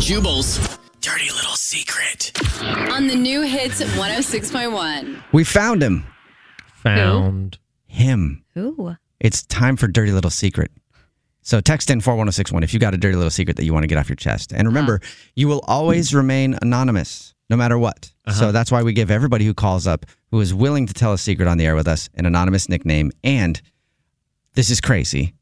Jubal's dirty little secret. On the new hits 106.1. We found him. Found. Him. Who? It's time for Dirty Little Secret. So text in 41061 if you got a dirty little secret that you want to get off your chest. And remember, you will always remain anonymous no matter what. So uh-huh. that's why we give everybody who calls up who is willing to tell a secret on the air with us an anonymous nickname. And this is crazy.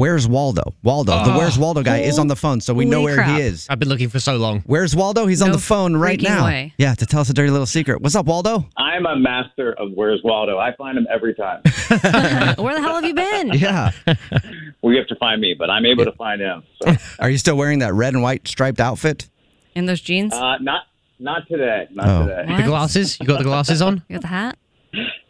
Where's Waldo? Waldo, the Where's Waldo guy is on the phone, so we know Holy where crap. he is. I've been looking for so long. Where's Waldo? He's on No the phone right freaking now. way. Yeah, to tell us a dirty little secret. What's up, Waldo? I'm a master of Where's Waldo. I find him every time. Where the hell have you been? Yeah. well, you have to find me, but I'm able to find him. So, Are you still wearing that red and white striped outfit? In those jeans? uh, not not today. Not Oh. today. What? The glasses? You got the glasses on? You got the hat?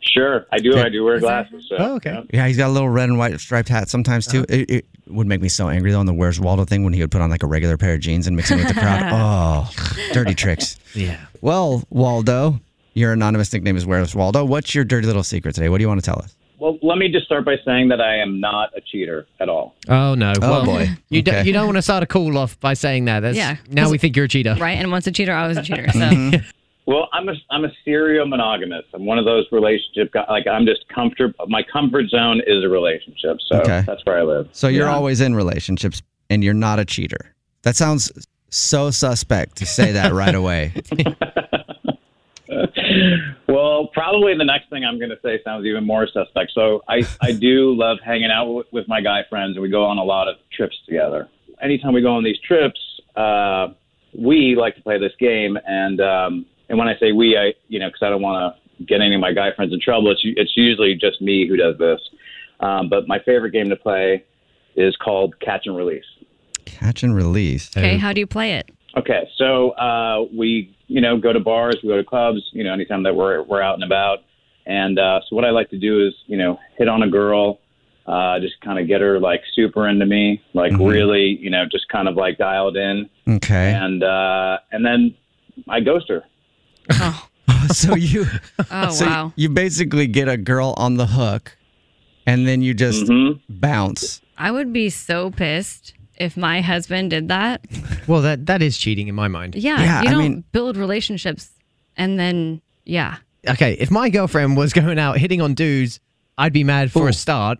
Sure, I do. I do wear glasses. So, Oh, okay. yeah. Yeah, he's got a little red and white striped hat sometimes too. Uh-huh. It, it would make me so angry though on the Where's Waldo thing when he would put on like a regular pair of jeans and mix it with the crowd. Oh, dirty tricks. Yeah. Well, Waldo, your anonymous nickname is Where's Waldo. What's your dirty little secret today? What do you want to tell us? Well, let me just start by saying that I am not a cheater at all. Oh no. Oh, well, boy. You Okay. don't you don't want to start a call off by saying that. That's, Yeah. Now we think you're a cheater. Right? And once a cheater, always a cheater. So. Well, I'm a I'm a serial monogamist. I'm one of those relationship guys. Like I'm just comfortable. My comfort zone is a relationship. So Okay. that's where I live. So you're Yeah. always in relationships and you're not a cheater. That sounds so suspect to say that right away. Well, probably the next thing I'm going to say sounds even more suspect. So I, I do love hanging out with, with my guy friends, and we go on a lot of trips together. Anytime we go on these trips, uh, we like to play this game, and um, and when I say we, I you know because I don't want to get any of my guy friends in trouble. It's it's usually just me who does this. Um, but my favorite game to play is called Catch and Release. Catch and release. okay, how do you play it? Okay, so uh, we, you know, go to bars, we go to clubs, you know, anytime that we're we're out and about. And uh, so what I like to do is, you know, hit on a girl, uh, just kind of get her like super into me, like really, you know, just kind of like dialed in, Okay. and uh, and then I ghost her. so you Oh, so wow. you basically get a girl on the hook and then you just Mhm. bounce. I would be so pissed if my husband did that. Well, that that is cheating in my mind. Yeah, Yeah, you I don't mean- build relationships and then, yeah. Okay, if my girlfriend was going out hitting on dudes, I'd be mad for Ooh. a start,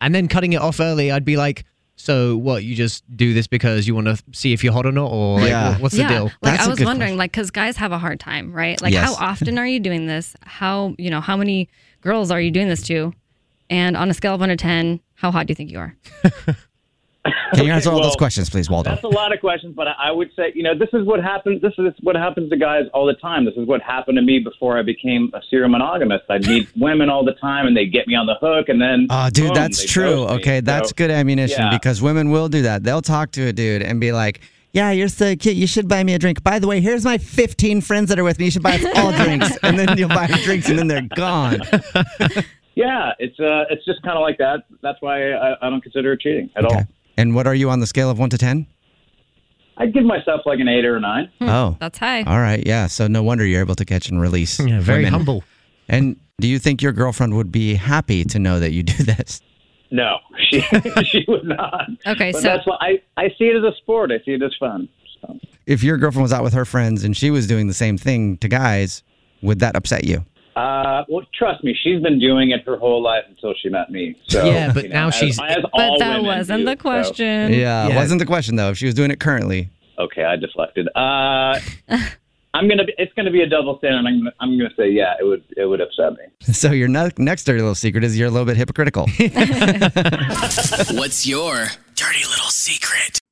and then cutting it off early, I'd be like, "So what? You just do this because you want to see if you're hot or not, or like, Yeah. what- what's yeah. the deal?" Like That's I a was wondering, question. like, because guys have a hard time, right? Like, Yes. how often are you doing this? How you know how many girls are you doing this to? And on a scale of one to ten, how hot do you think you are? Can you answer all those questions, please, Waldo? That's a lot of questions, but I would say, you know, this is what happens. This is what happens to guys all the time. This is what happened to me before I became a serial monogamist. I'd meet women all the time, and they get me on the hook, and then Oh, dude, boom, that's true. Okay, that's So- good ammunition yeah. because women will do that. They'll talk to a dude and be like, "Yeah, you're so cute. You should buy me a drink. By the way, here's my 15 friends that are with me. You should buy us all drinks." And then you'll buy drinks, and then they're gone. Yeah, it's uh, it's just kind of like that. That's why I, I don't consider it cheating at all. Okay. And what are you on the scale of one to ten? I'd give myself like an eight or a nine. Hmm, oh, That's high. all right. Yeah. So no wonder you're able to catch and release. Yeah, very women. humble. And do you think your girlfriend would be happy to know that you do this? No, she she would not. Okay, but so- that's why I I see it as a sport. I see it as fun. So. If your girlfriend was out with her friends and she was doing the same thing to guys, would that upset you? Uh, well, trust me, she's been doing it her whole life until she met me. So Yeah, but you know, now as- she's- as But that wasn't do, the so- question. Yeah, Yeah. wasn't the question though. If she was doing it currently, Okay, I deflected. Uh, I'm gonna. Be, it's gonna be a double standard. I'm. Gonna, I'm gonna say yeah. It would. It would upset me. so your ne- next dirty little secret is you're a little bit hypocritical. What's your dirty little secret?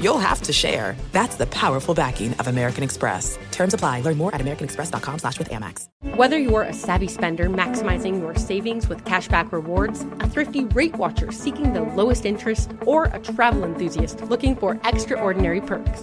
you'll have to share. That's the powerful backing of American Express. Terms apply. Learn more at americanexpress.com slash with Amex. Whether you're a savvy spender maximizing your savings with cashback rewards, a thrifty rate watcher seeking the lowest interest, or a travel enthusiast looking for extraordinary perks,